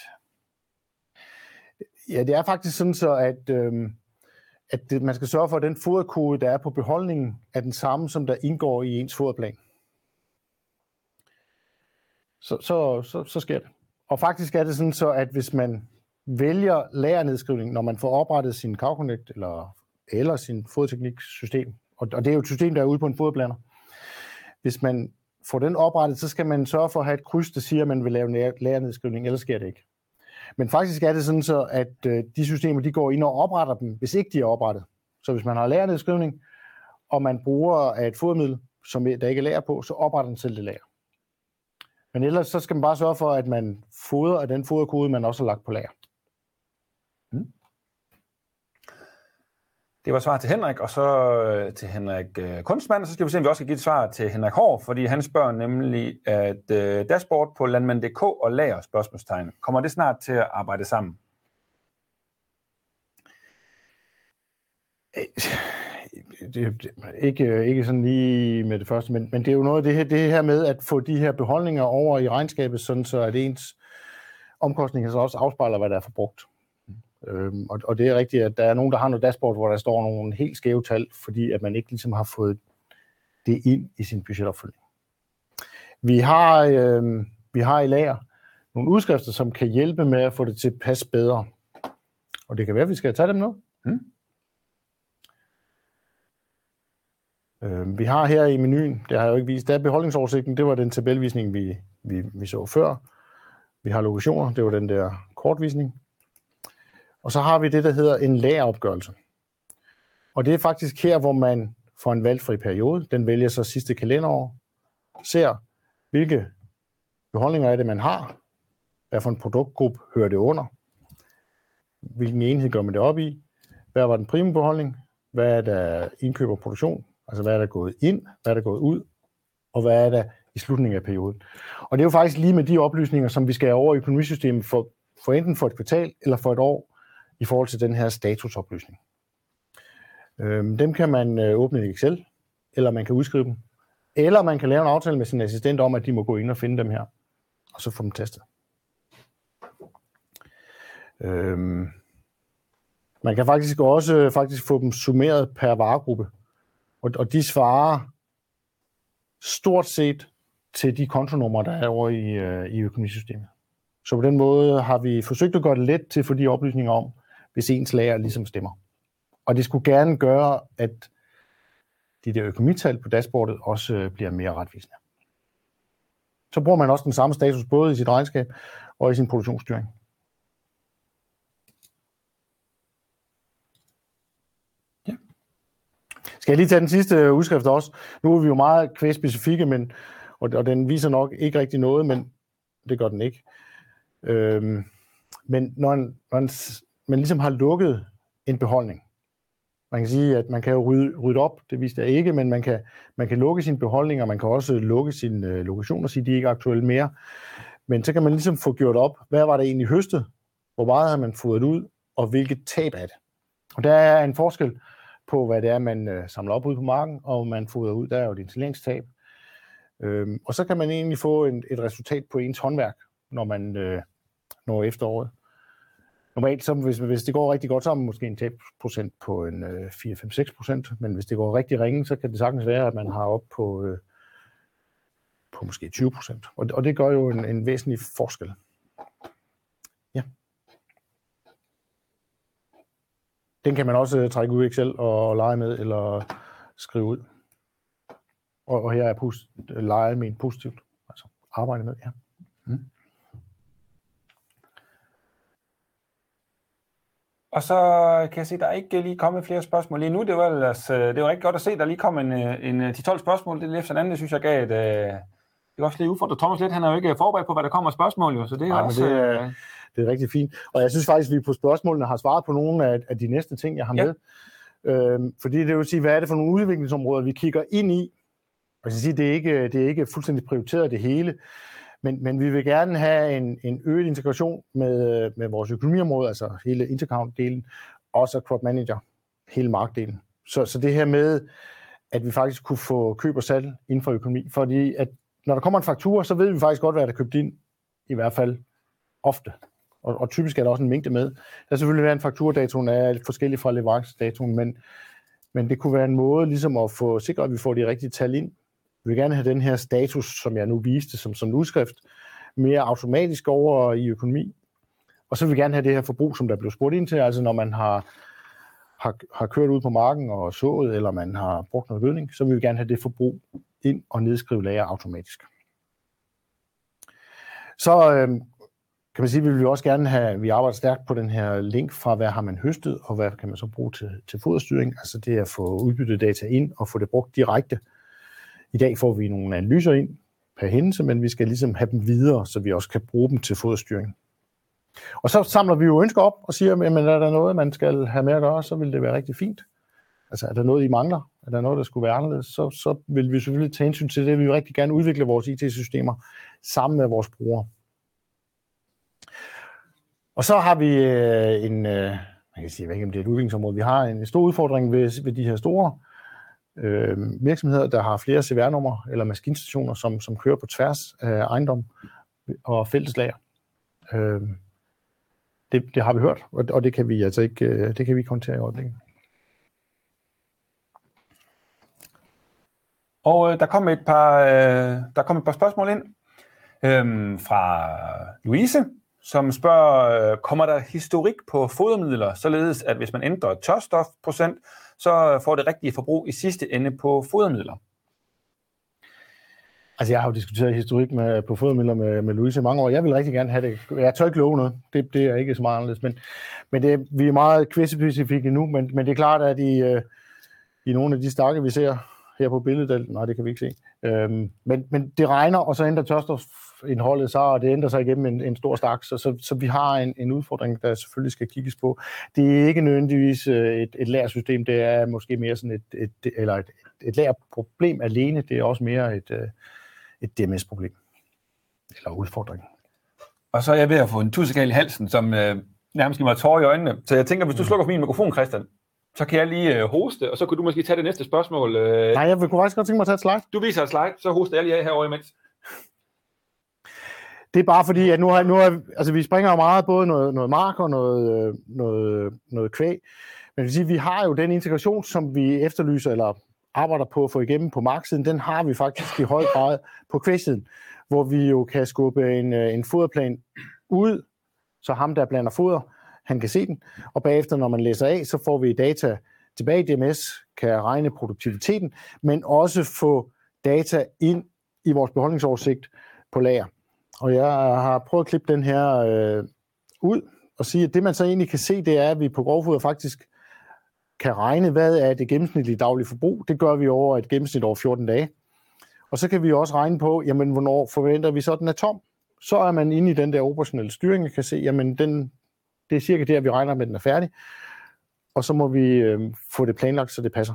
Ja, det er faktisk sådan så, at, øhm, at det, man skal sørge for, at den foderkode, der er på beholdningen, er den samme, som der indgår i ens foderplan så, så, så, så sker det. Og faktisk er det sådan så, at hvis man vælger lagernedskrivning, når man får oprettet sin CowConnect eller, eller sin fodtekniksystem, og, og det er jo et system, der er ude på en foderplaner, hvis man får den oprettet, så skal man sørge for at have et kryds, der siger, at man vil lave lagernedskrivning, ellers sker det ikke. Men faktisk er det sådan så, at øh, de systemer, de går ind og opretter dem, hvis ikke de er oprettet. Så hvis man har lagernedskrivning, og man bruger et fodermiddel, som der ikke er lager på, så opretter den selv det lager. Men ellers så skal man bare sørge for, at man fodrer af den foderkode, man også har lagt på lager. Mm. Det var svar til Henrik, og så øh, til Henrik øh, og så skal vi se, om vi også kan give et svar til Henrik Hård, fordi han spørger nemlig, at øh, dashboard på landmand.dk og lager spørgsmålstegn, kommer det snart til at arbejde sammen? Øh, det, ikke, øh, ikke sådan lige med det første, men, men det er jo noget af det her, det her med at få de her beholdninger over i regnskabet, sådan så at ens omkostninger så også afspejler, hvad der er forbrugt. Øhm, og, og det er rigtigt, at der er nogen, der har noget dashboard, hvor der står nogle helt skæve tal, fordi at man ikke ligesom har fået det ind i sin budgetopfølging. Vi har, øh, vi har i lager nogle udskrifter, som kan hjælpe med at få det til at passe bedre. Og det kan være, at vi skal tage dem nu. Hmm. Øh, vi har her i menuen, det har jeg jo ikke vist, der er beholdningsoversigten, det var den tabelvisning, vi, vi, vi så før. Vi har lokationer, det var den der kortvisning. Og så har vi det, der hedder en lageropgørelse. Og det er faktisk her, hvor man for en valgfri periode, den vælger så sidste kalenderår, ser, hvilke beholdninger er det, man har, hvad for en produktgruppe hører det under, hvilken enhed gør man det op i, hvad var den prime beholdning, hvad er der indkøb og produktion, Altså, hvad er der gået ind, hvad er der gået ud, og hvad er der i slutningen af perioden. Og det er jo faktisk lige med de oplysninger, som vi skal have over i økonomisystemet for, for enten for et kvartal eller for et år i forhold til den her statusoplysning. Øhm, dem kan man øh, åbne i Excel, eller man kan udskrive dem, eller man kan lave en aftale med sin assistent om, at de må gå ind og finde dem her, og så få dem testet. Øhm, man kan faktisk også øh, faktisk få dem summeret per varegruppe. Og, og de svarer stort set til de kontonumre, der er over i, øh, i økonomisystemet. Så på den måde har vi forsøgt at gøre det let til at få de oplysninger om, hvis ens lager ligesom stemmer. Og det skulle gerne gøre, at de der økonomital på dashboardet også øh, bliver mere retvisende. Så bruger man også den samme status både i sit regnskab og i sin produktionsstyring. Skal jeg lige tage den sidste udskrift også? Nu er vi jo meget kvægspecifikke, men og, og den viser nok ikke rigtig noget, men det gør den ikke. Øhm, men når man, man, man ligesom har lukket en beholdning, man kan sige, at man kan jo rydde, rydde op, det viste jeg ikke, men man kan, man kan lukke sin beholdning, og man kan også lukke sin øh, lokation og sige, at de ikke er aktuelle mere. Men så kan man ligesom få gjort op, hvad var det egentlig høstet, hvor meget har man fået ud, og hvilket tab er det. Og der er en forskel på, hvad det er, man øh, samler op ud på marken, og man fodrer ud, der er jo et installeringstab. Øhm, og så kan man egentlig få en, et resultat på ens håndværk, når man øh, når efteråret. Normalt, så hvis, hvis det går rigtig godt, så har man måske en tabprocent på en øh, 4-5-6 procent, men hvis det går rigtig ringe, så kan det sagtens være, at man har op på, øh, på måske 20 procent. Og, og det gør jo en, en væsentlig forskel. Ja. Den kan man også øh, trække ud i Excel og, og lege med, eller skrive ud. Og, og her er pus, lege med en positivt, altså arbejde med, ja. Mm. Og så kan jeg se, at der er ikke lige kommet flere spørgsmål lige nu. Det var, ellers, øh, det var rigtig godt at se, der lige kom en, øh, en 10-12 øh, spørgsmål. Det er efter anden, det synes jeg gav et... Det er også lige udfordret Thomas lidt. Han er jo ikke forberedt på, hvad der kommer spørgsmål, jo, så det er Nej, også... Det er, det er rigtig fint. Og jeg synes faktisk, at vi på spørgsmålene har svaret på nogle af, af de næste ting, jeg har ja. med. Øhm, fordi det vil sige, hvad er det for nogle udviklingsområder, vi kigger ind i? Og jeg sige, det er ikke, det er ikke fuldstændig prioriteret det hele. Men, men vi vil gerne have en, en øget integration med, øh, med vores økonomiområde, altså hele intercount-delen, og så crop manager, hele markdelen. Så, så det her med, at vi faktisk kunne få køb og salg inden for økonomi, fordi at når der kommer en faktur, så ved vi faktisk godt, hvad der er købt ind, i hvert fald ofte. Og, og typisk er der også en mængde med. Der er selvfølgelig være en fakturdatoen er forskellig fra leverancedatoen, men, men det kunne være en måde ligesom at få sikret, at vi får de rigtige tal ind, vi vil gerne have den her status, som jeg nu viste som, som udskrift, mere automatisk over i økonomi. Og så vil vi gerne have det her forbrug, som der blev spurgt ind til, altså når man har, har, har kørt ud på marken og sået, eller man har brugt noget gødning, så vil vi gerne have det forbrug ind og nedskrive lager automatisk. Så øh, kan man sige, at vi vil også gerne have, vi arbejder stærkt på den her link fra, hvad har man høstet, og hvad kan man så bruge til, til foderstyring. Altså det at få udbyttet data ind og få det brugt direkte i dag får vi nogle analyser ind per hændelse, men vi skal ligesom have dem videre, så vi også kan bruge dem til foderstyring. Og så samler vi jo ønsker op og siger, jamen er der noget, man skal have med at gøre, så vil det være rigtig fint. Altså er der noget, I mangler? Er der noget, der skulle være anderledes? Så, så vil vi selvfølgelig tage hensyn til det. Vi vil rigtig gerne udvikle vores IT-systemer sammen med vores brugere. Og så har vi øh, en, øh, man kan sige, jeg ikke, om det er et udviklingsområde, vi har en stor udfordring ved, ved de her store øh, Øhm, virksomheder, der har flere CVR-numre eller maskinstationer, som, som kører på tværs af ejendom og fælleslager. Øh, det, det har vi hørt, og, og det kan vi altså ikke, øh, det kan vi ikke håndtere i øjeblikket. Og øh, der kom et par øh, der kom et par spørgsmål ind øh, fra Louise, som spørger, øh, kommer der historik på fodermidler, således at hvis man ændrer tørstofprocent, så får det rigtige forbrug i sidste ende på fodermidler. Altså, jeg har jo diskuteret historik med, på fodermidler med, med Louise i mange år. Jeg vil rigtig gerne have det. Jeg tør ikke love noget. Det, det er ikke så meget anderledes. Men, men det, vi er meget kvæsespecifikke nu, men, men det er klart, at i, øh, i nogle af de stakke, vi ser her på billedet, nej, det kan vi ikke se. Øhm, men, men det regner, og så ændrer tørstofindholdet sig, og det ændrer sig igennem en, en stor stak, så, så, så vi har en, en udfordring, der selvfølgelig skal kigges på. Det er ikke nødvendigvis øh, et, et lærersystem, det er måske mere sådan et, et, eller et, et lærerproblem alene, det er også mere et, øh, et DMS-problem, eller udfordring. Og så er jeg ved at få en tussekal i halsen, som øh, nærmest giver mig tårer i øjnene. Så jeg tænker, hvis du mm. slukker for min mikrofon, Christian, så kan jeg lige øh, hoste, og så kan du måske tage det næste spørgsmål. Øh. Nej, jeg vil faktisk godt tænke mig at tage et slide. Du viser et slide, så hoster jeg lige af herovre imens. Det er bare fordi, at nu har, nu har altså vi springer jo meget både noget, noget mark og noget, øh, noget, noget kvæg. Men vil sige, vi har jo den integration, som vi efterlyser, eller arbejder på at få igennem på marksiden, den har vi faktisk i høj grad på kvægsiden, hvor vi jo kan skubbe en, øh, en foderplan ud, så ham, der blander foder, han kan se den, og bagefter, når man læser af, så får vi data tilbage i DMS, kan regne produktiviteten, men også få data ind i vores beholdningsoversigt på lager. Og jeg øh, har prøvet at klippe den her øh, ud og sige, at det man så egentlig kan se, det er, at vi på grovfoder faktisk kan regne, hvad er det gennemsnitlige daglige forbrug. Det gør vi over et gennemsnit over 14 dage. Og så kan vi også regne på, jamen, hvornår forventer vi så, at den er tom. Så er man inde i den der operationelle styring og kan se, jamen, den, det er cirka der, vi regner med, at den er færdig. Og så må vi øh, få det planlagt, så det passer.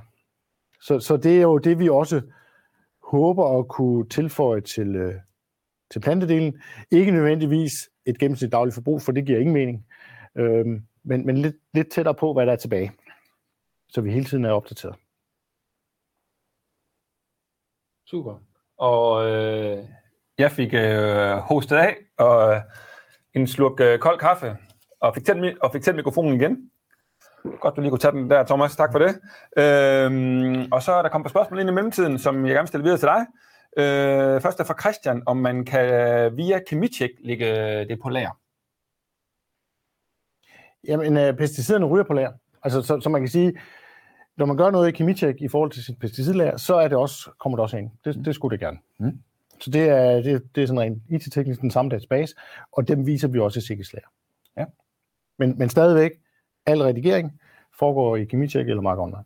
Så, så det er jo det, vi også håber at kunne tilføje til, øh, til plantedelen. Ikke nødvendigvis et gennemsnit dagligt forbrug, for det giver ingen mening. Øh, men men lidt, lidt tættere på, hvad der er tilbage. Så vi hele tiden er opdateret. Super. Og øh, jeg fik øh, hostet af og øh, en slurk øh, kold kaffe, og fik tændt, og fik tændt mikrofonen igen. Godt, du lige kunne tage den der, Thomas. Tak for det. Øhm, og så er der kommet på spørgsmål ind i mellemtiden, som jeg gerne vil stille videre til dig. Øh, først er fra Christian, om man kan via Kemicheck lægge det på lager. Jamen, øh, pesticiderne ryger på lager. Altså, så, så man kan sige, når man gør noget i Kemicheck i forhold til sit pesticidlager, så er det også, kommer det også ind. Det, det skulle det gerne. Mm. Så det er, det, det er sådan rent IT-teknisk den samme database, og dem viser vi også i sikkerhedslager. Ja. Men, men stadigvæk, al redigering foregår i Kemicheck eller Mark Online.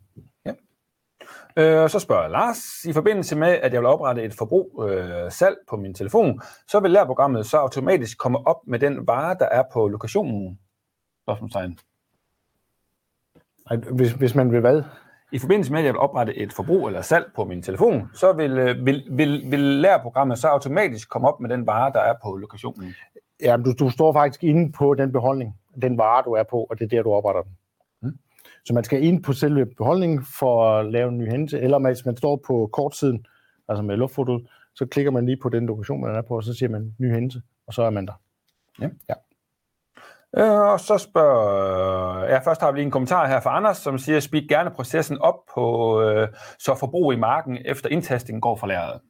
Øh, så spørger Lars, i forbindelse med, at jeg vil oprette et forbrug øh, salg på min telefon, så vil lærprogrammet så automatisk komme op med den vare, der er på lokationen? Spørgsmålstegn. Hvis, hvis man vil hvad? I forbindelse med, at jeg vil oprette et forbrug eller salg på min telefon, så vil, øh, vil, vil, vil lærprogrammet så automatisk komme op med den vare, der er på lokationen? Ja, du, du står faktisk inde på den beholdning, den vare, du er på, og det er der, du opretter den. Så man skal ind på selve beholdningen for at lave en ny hændelse, eller hvis man står på kortsiden, altså med luftfotoet, så klikker man lige på den lokation, man er på, og så siger man ny hændelse, og så er man der. Ja. ja. Øh, og så spørger, ja, først har vi lige en kommentar her fra Anders, som siger, speed gerne processen op på, øh, så forbrug i marken efter indtastningen går fra lageret.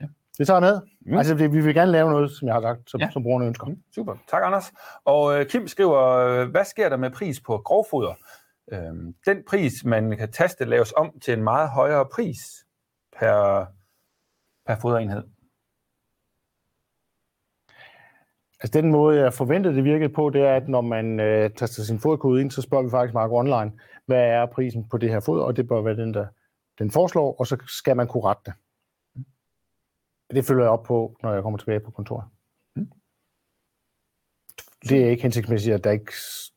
Ja. Det tager ned. Mm. Altså, vi vil gerne lave noget, som jeg har sagt, som, ja. som brugerne ønsker. Mm. Super. Tak, Anders. Og øh, Kim skriver, hvad sker der med pris på grovfoder? Øh, den pris, man kan taste, laves om til en meget højere pris per, per foderenhed. Altså den måde, jeg forventede, det virkede på, det er, at når man øh, taster sin fodkode ind, så spørger vi faktisk Mark Online, hvad er prisen på det her fod, og det bør være den, der den foreslår, og så skal man kunne rette det. Det følger jeg op på, når jeg kommer tilbage på kontoret. Mm. Det er ikke hensigtsmæssigt, at der, ikke,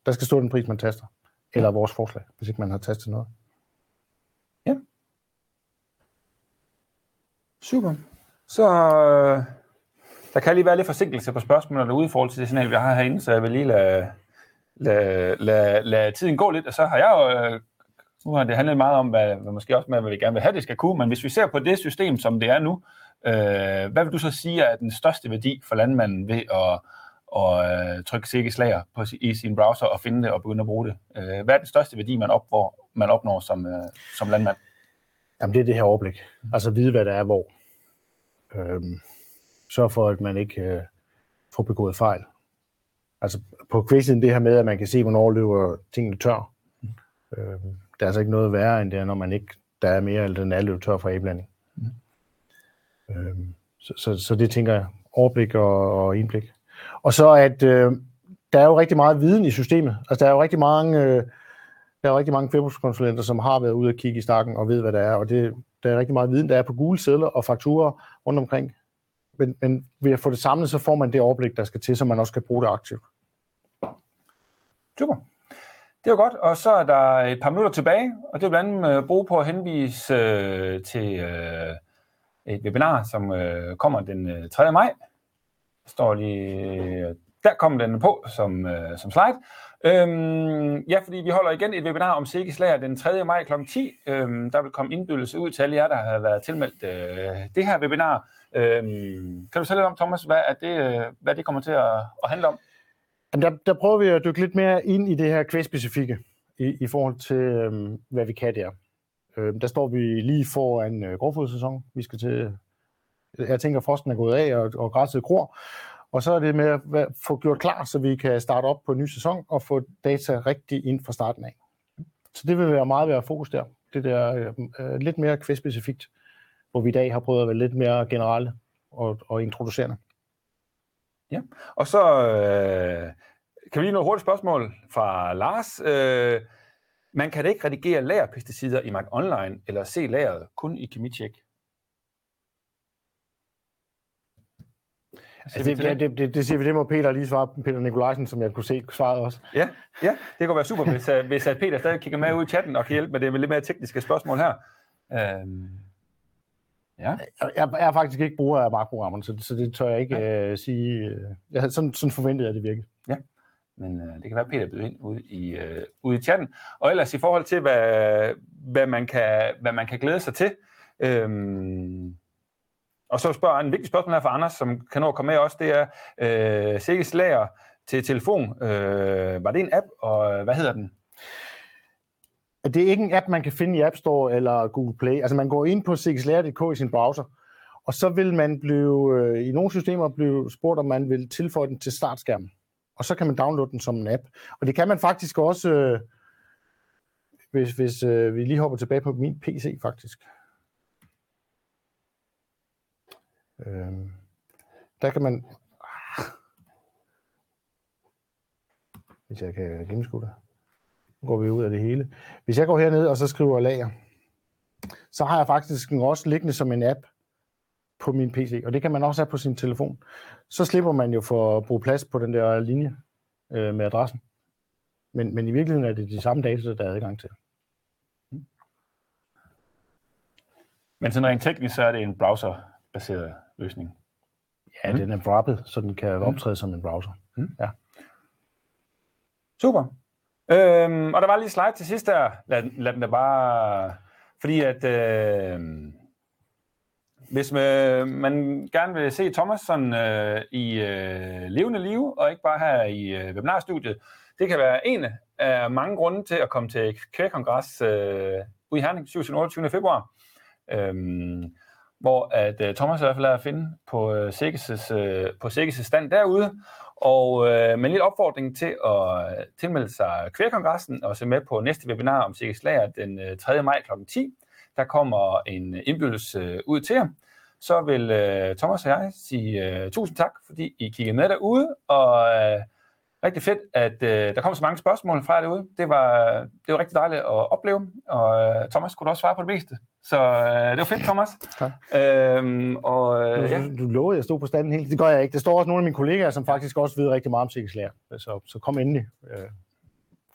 der skal stå den pris, man taster, eller vores forslag, hvis ikke man har tastet noget. Ja. Super. Så øh, der kan lige være lidt forsinkelse på spørgsmålene ude i forhold til det signal, vi har herinde, så jeg vil lige lade, lade, lade, lade tiden gå lidt, og så har jeg jo, øh, nu har det handlet meget om, hvad, hvad måske også med, hvad vi gerne vil have, det skal kunne, men hvis vi ser på det system, som det er nu, øh, hvad vil du så sige er den største værdi for landmanden ved at, at øh, trykke slager på, i sin browser og finde det og begynde at bruge det? Øh, hvad er den største værdi, man opnår, man opnår som, øh, som landmand? Jamen det er det her overblik. Altså vide, hvad der er hvor. Øhm, sørge for, at man ikke øh, får begået fejl. Altså på quizzen det her med, at man kan se, hvornår løber tingene tør. Mm. Øh, der er altså ikke noget værre, end det er, når man ikke, der er mere, eller den er løbet tør fra A-blanding. Mm. Øh, så, så, så det tænker jeg, overblik og, og indblik. Og så at øh, der er jo rigtig meget viden i systemet. Altså der er jo rigtig mange, øh, der er rigtig mange kvæbrugskonsulenter, som har været ude og kigge i stakken og ved, hvad der er. Og det, der er rigtig meget viden, der er på gule sedler og fakturer rundt omkring men, men ved at få det samlet, så får man det overblik, der skal til, så man også kan bruge det aktivt. Super. Det var godt, og så er der et par minutter tilbage, og det vil blandt andet øh, bruge på at henvise øh, til øh, et webinar, som øh, kommer den øh, 3. maj. Står lige, der kommer den på som, øh, som slide. Øhm, ja, fordi vi holder igen et webinar om Sikkes den 3. maj kl. 10. Øhm, der vil komme indbydelse ud til alle jer, der har været tilmeldt øh, det her webinar. Øhm, kan du sige lidt om, Thomas, hvad, er det, øh, hvad det kommer til at, at handle om? Jamen, der, der prøver vi at dykke lidt mere ind i det her kvægspecifikke i, i forhold til, øhm, hvad vi kan der. Øhm, der står vi lige foran øh, grovfodsæson. Vi skal til, jeg tænker, frosten er gået af, og, og græsset gror. Og så er det med at få gjort klar, så vi kan starte op på en ny sæson og få data rigtigt ind fra starten af. Så det vil være meget være fokus der. Det der øh, øh lidt mere kvæg-specifikt hvor vi i dag har prøvet at være lidt mere generelle og, og introducerende. Ja, og så øh, kan vi lige nå et hurtigt spørgsmål fra Lars. Øh, man kan da ikke redigere lagerpesticider i Mark Online eller se lageret kun i Kemicheck? Altså, det, det, det, det, det, siger vi, det må Peter lige svare Peter Nikolajsen, som jeg kunne se svaret også. Ja, ja det kunne være super, hvis, uh, hvis uh, Peter stadig kigger med ud i chatten og kan hjælpe med det med lidt mere tekniske spørgsmål her. Øhm, ja. Jeg, jeg er faktisk ikke bruger af magtprogrammerne, så, så det tør jeg ikke ja. uh, sige. Uh, jeg, sådan, sådan forventede jeg det virkelig. Ja, men uh, det kan være, at Peter byder ind ude i, uh, ude i chatten. Og ellers i forhold til, hvad, hvad, man, kan, hvad man kan glæde sig til, øhm, og så spørger en vigtig spørgsmål her fra Anders, som kan nå at komme med også, det er øh, Sikkes lager til telefon. Øh, var det en app, og øh, hvad hedder den? Det er ikke en app, man kan finde i App Store eller Google Play. Altså man går ind på sikkeslager.dk i sin browser, og så vil man blive, øh, i nogle systemer blive spurgt, om man vil tilføje den til startskærmen. Og så kan man downloade den som en app. Og det kan man faktisk også, øh, hvis, hvis øh, vi lige hopper tilbage på min PC faktisk. Øh, der kan man... Ah. Hvis jeg kan gennemskue det. Nu går vi ud af det hele. Hvis jeg går herned og så skriver lager, så har jeg faktisk den også liggende som en app på min PC, og det kan man også have på sin telefon. Så slipper man jo for at bruge plads på den der linje øh, med adressen. Men, men i virkeligheden er det de samme data, der er adgang til. Men sådan rent teknisk, så er det en browserbaseret løsning. Ja, mm. den er wrappet, så den kan mm. optræde som en browser. Mm. Ja. Super. Øhm, og der var lige slide til sidst der. Lad, lad den da bare... Fordi at... Øh, hvis man, man gerne vil se Thomas sådan, øh, i øh, levende liv, og ikke bare her i øh, webinarstudiet, det kan være en af mange grunde til at komme til kvægkongres øh, ude i Herning 27. 28. februar. Øhm, hvor at øh, Thomas i hvert fald er at finde på øh, Sikkes' øh, på Sikkes' stand derude, og øh, med en lille opfordring til at øh, tilmelde sig kværkongressen og se med på næste webinar om Sikkes Lager den øh, 3. maj kl. 10. Der kommer en indbydelse øh, ud til jer. Så vil øh, Thomas og jeg sige øh, tusind tak, fordi I kiggede med derude, og øh, rigtig fedt, at uh, der kom så mange spørgsmål fra derude. Det var, det var rigtig dejligt at opleve, og uh, Thomas kunne også svare på det meste. Så uh, det var fedt, Thomas. Tak. Øhm, og, du, ja. du lovede, at jeg stod på standen helt. Det gør jeg ikke. Der står også nogle af mine kollegaer, som faktisk også ved rigtig meget om sikkerhedslærer. Så, så kom endelig uh,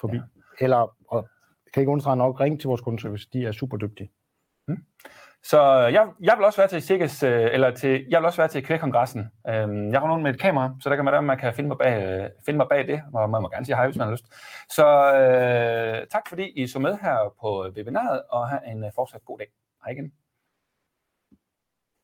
forbi. Ja. Eller, og kan ikke understrege nok, ring til vores kundeservice. De er super dygtige. Hmm. Så øh, jeg, jeg vil også være til Sikkes, øh, eller til, jeg vil også være til kvægkongressen. Øhm, jeg har nogen med et kamera, så der kan man, der, man kan finde mig bag, øh, finde mig bag det, og man må gerne sige hej, hvis man har lyst. Så øh, tak fordi I så med her på webinaret, og have en fortsat god dag. Hej igen.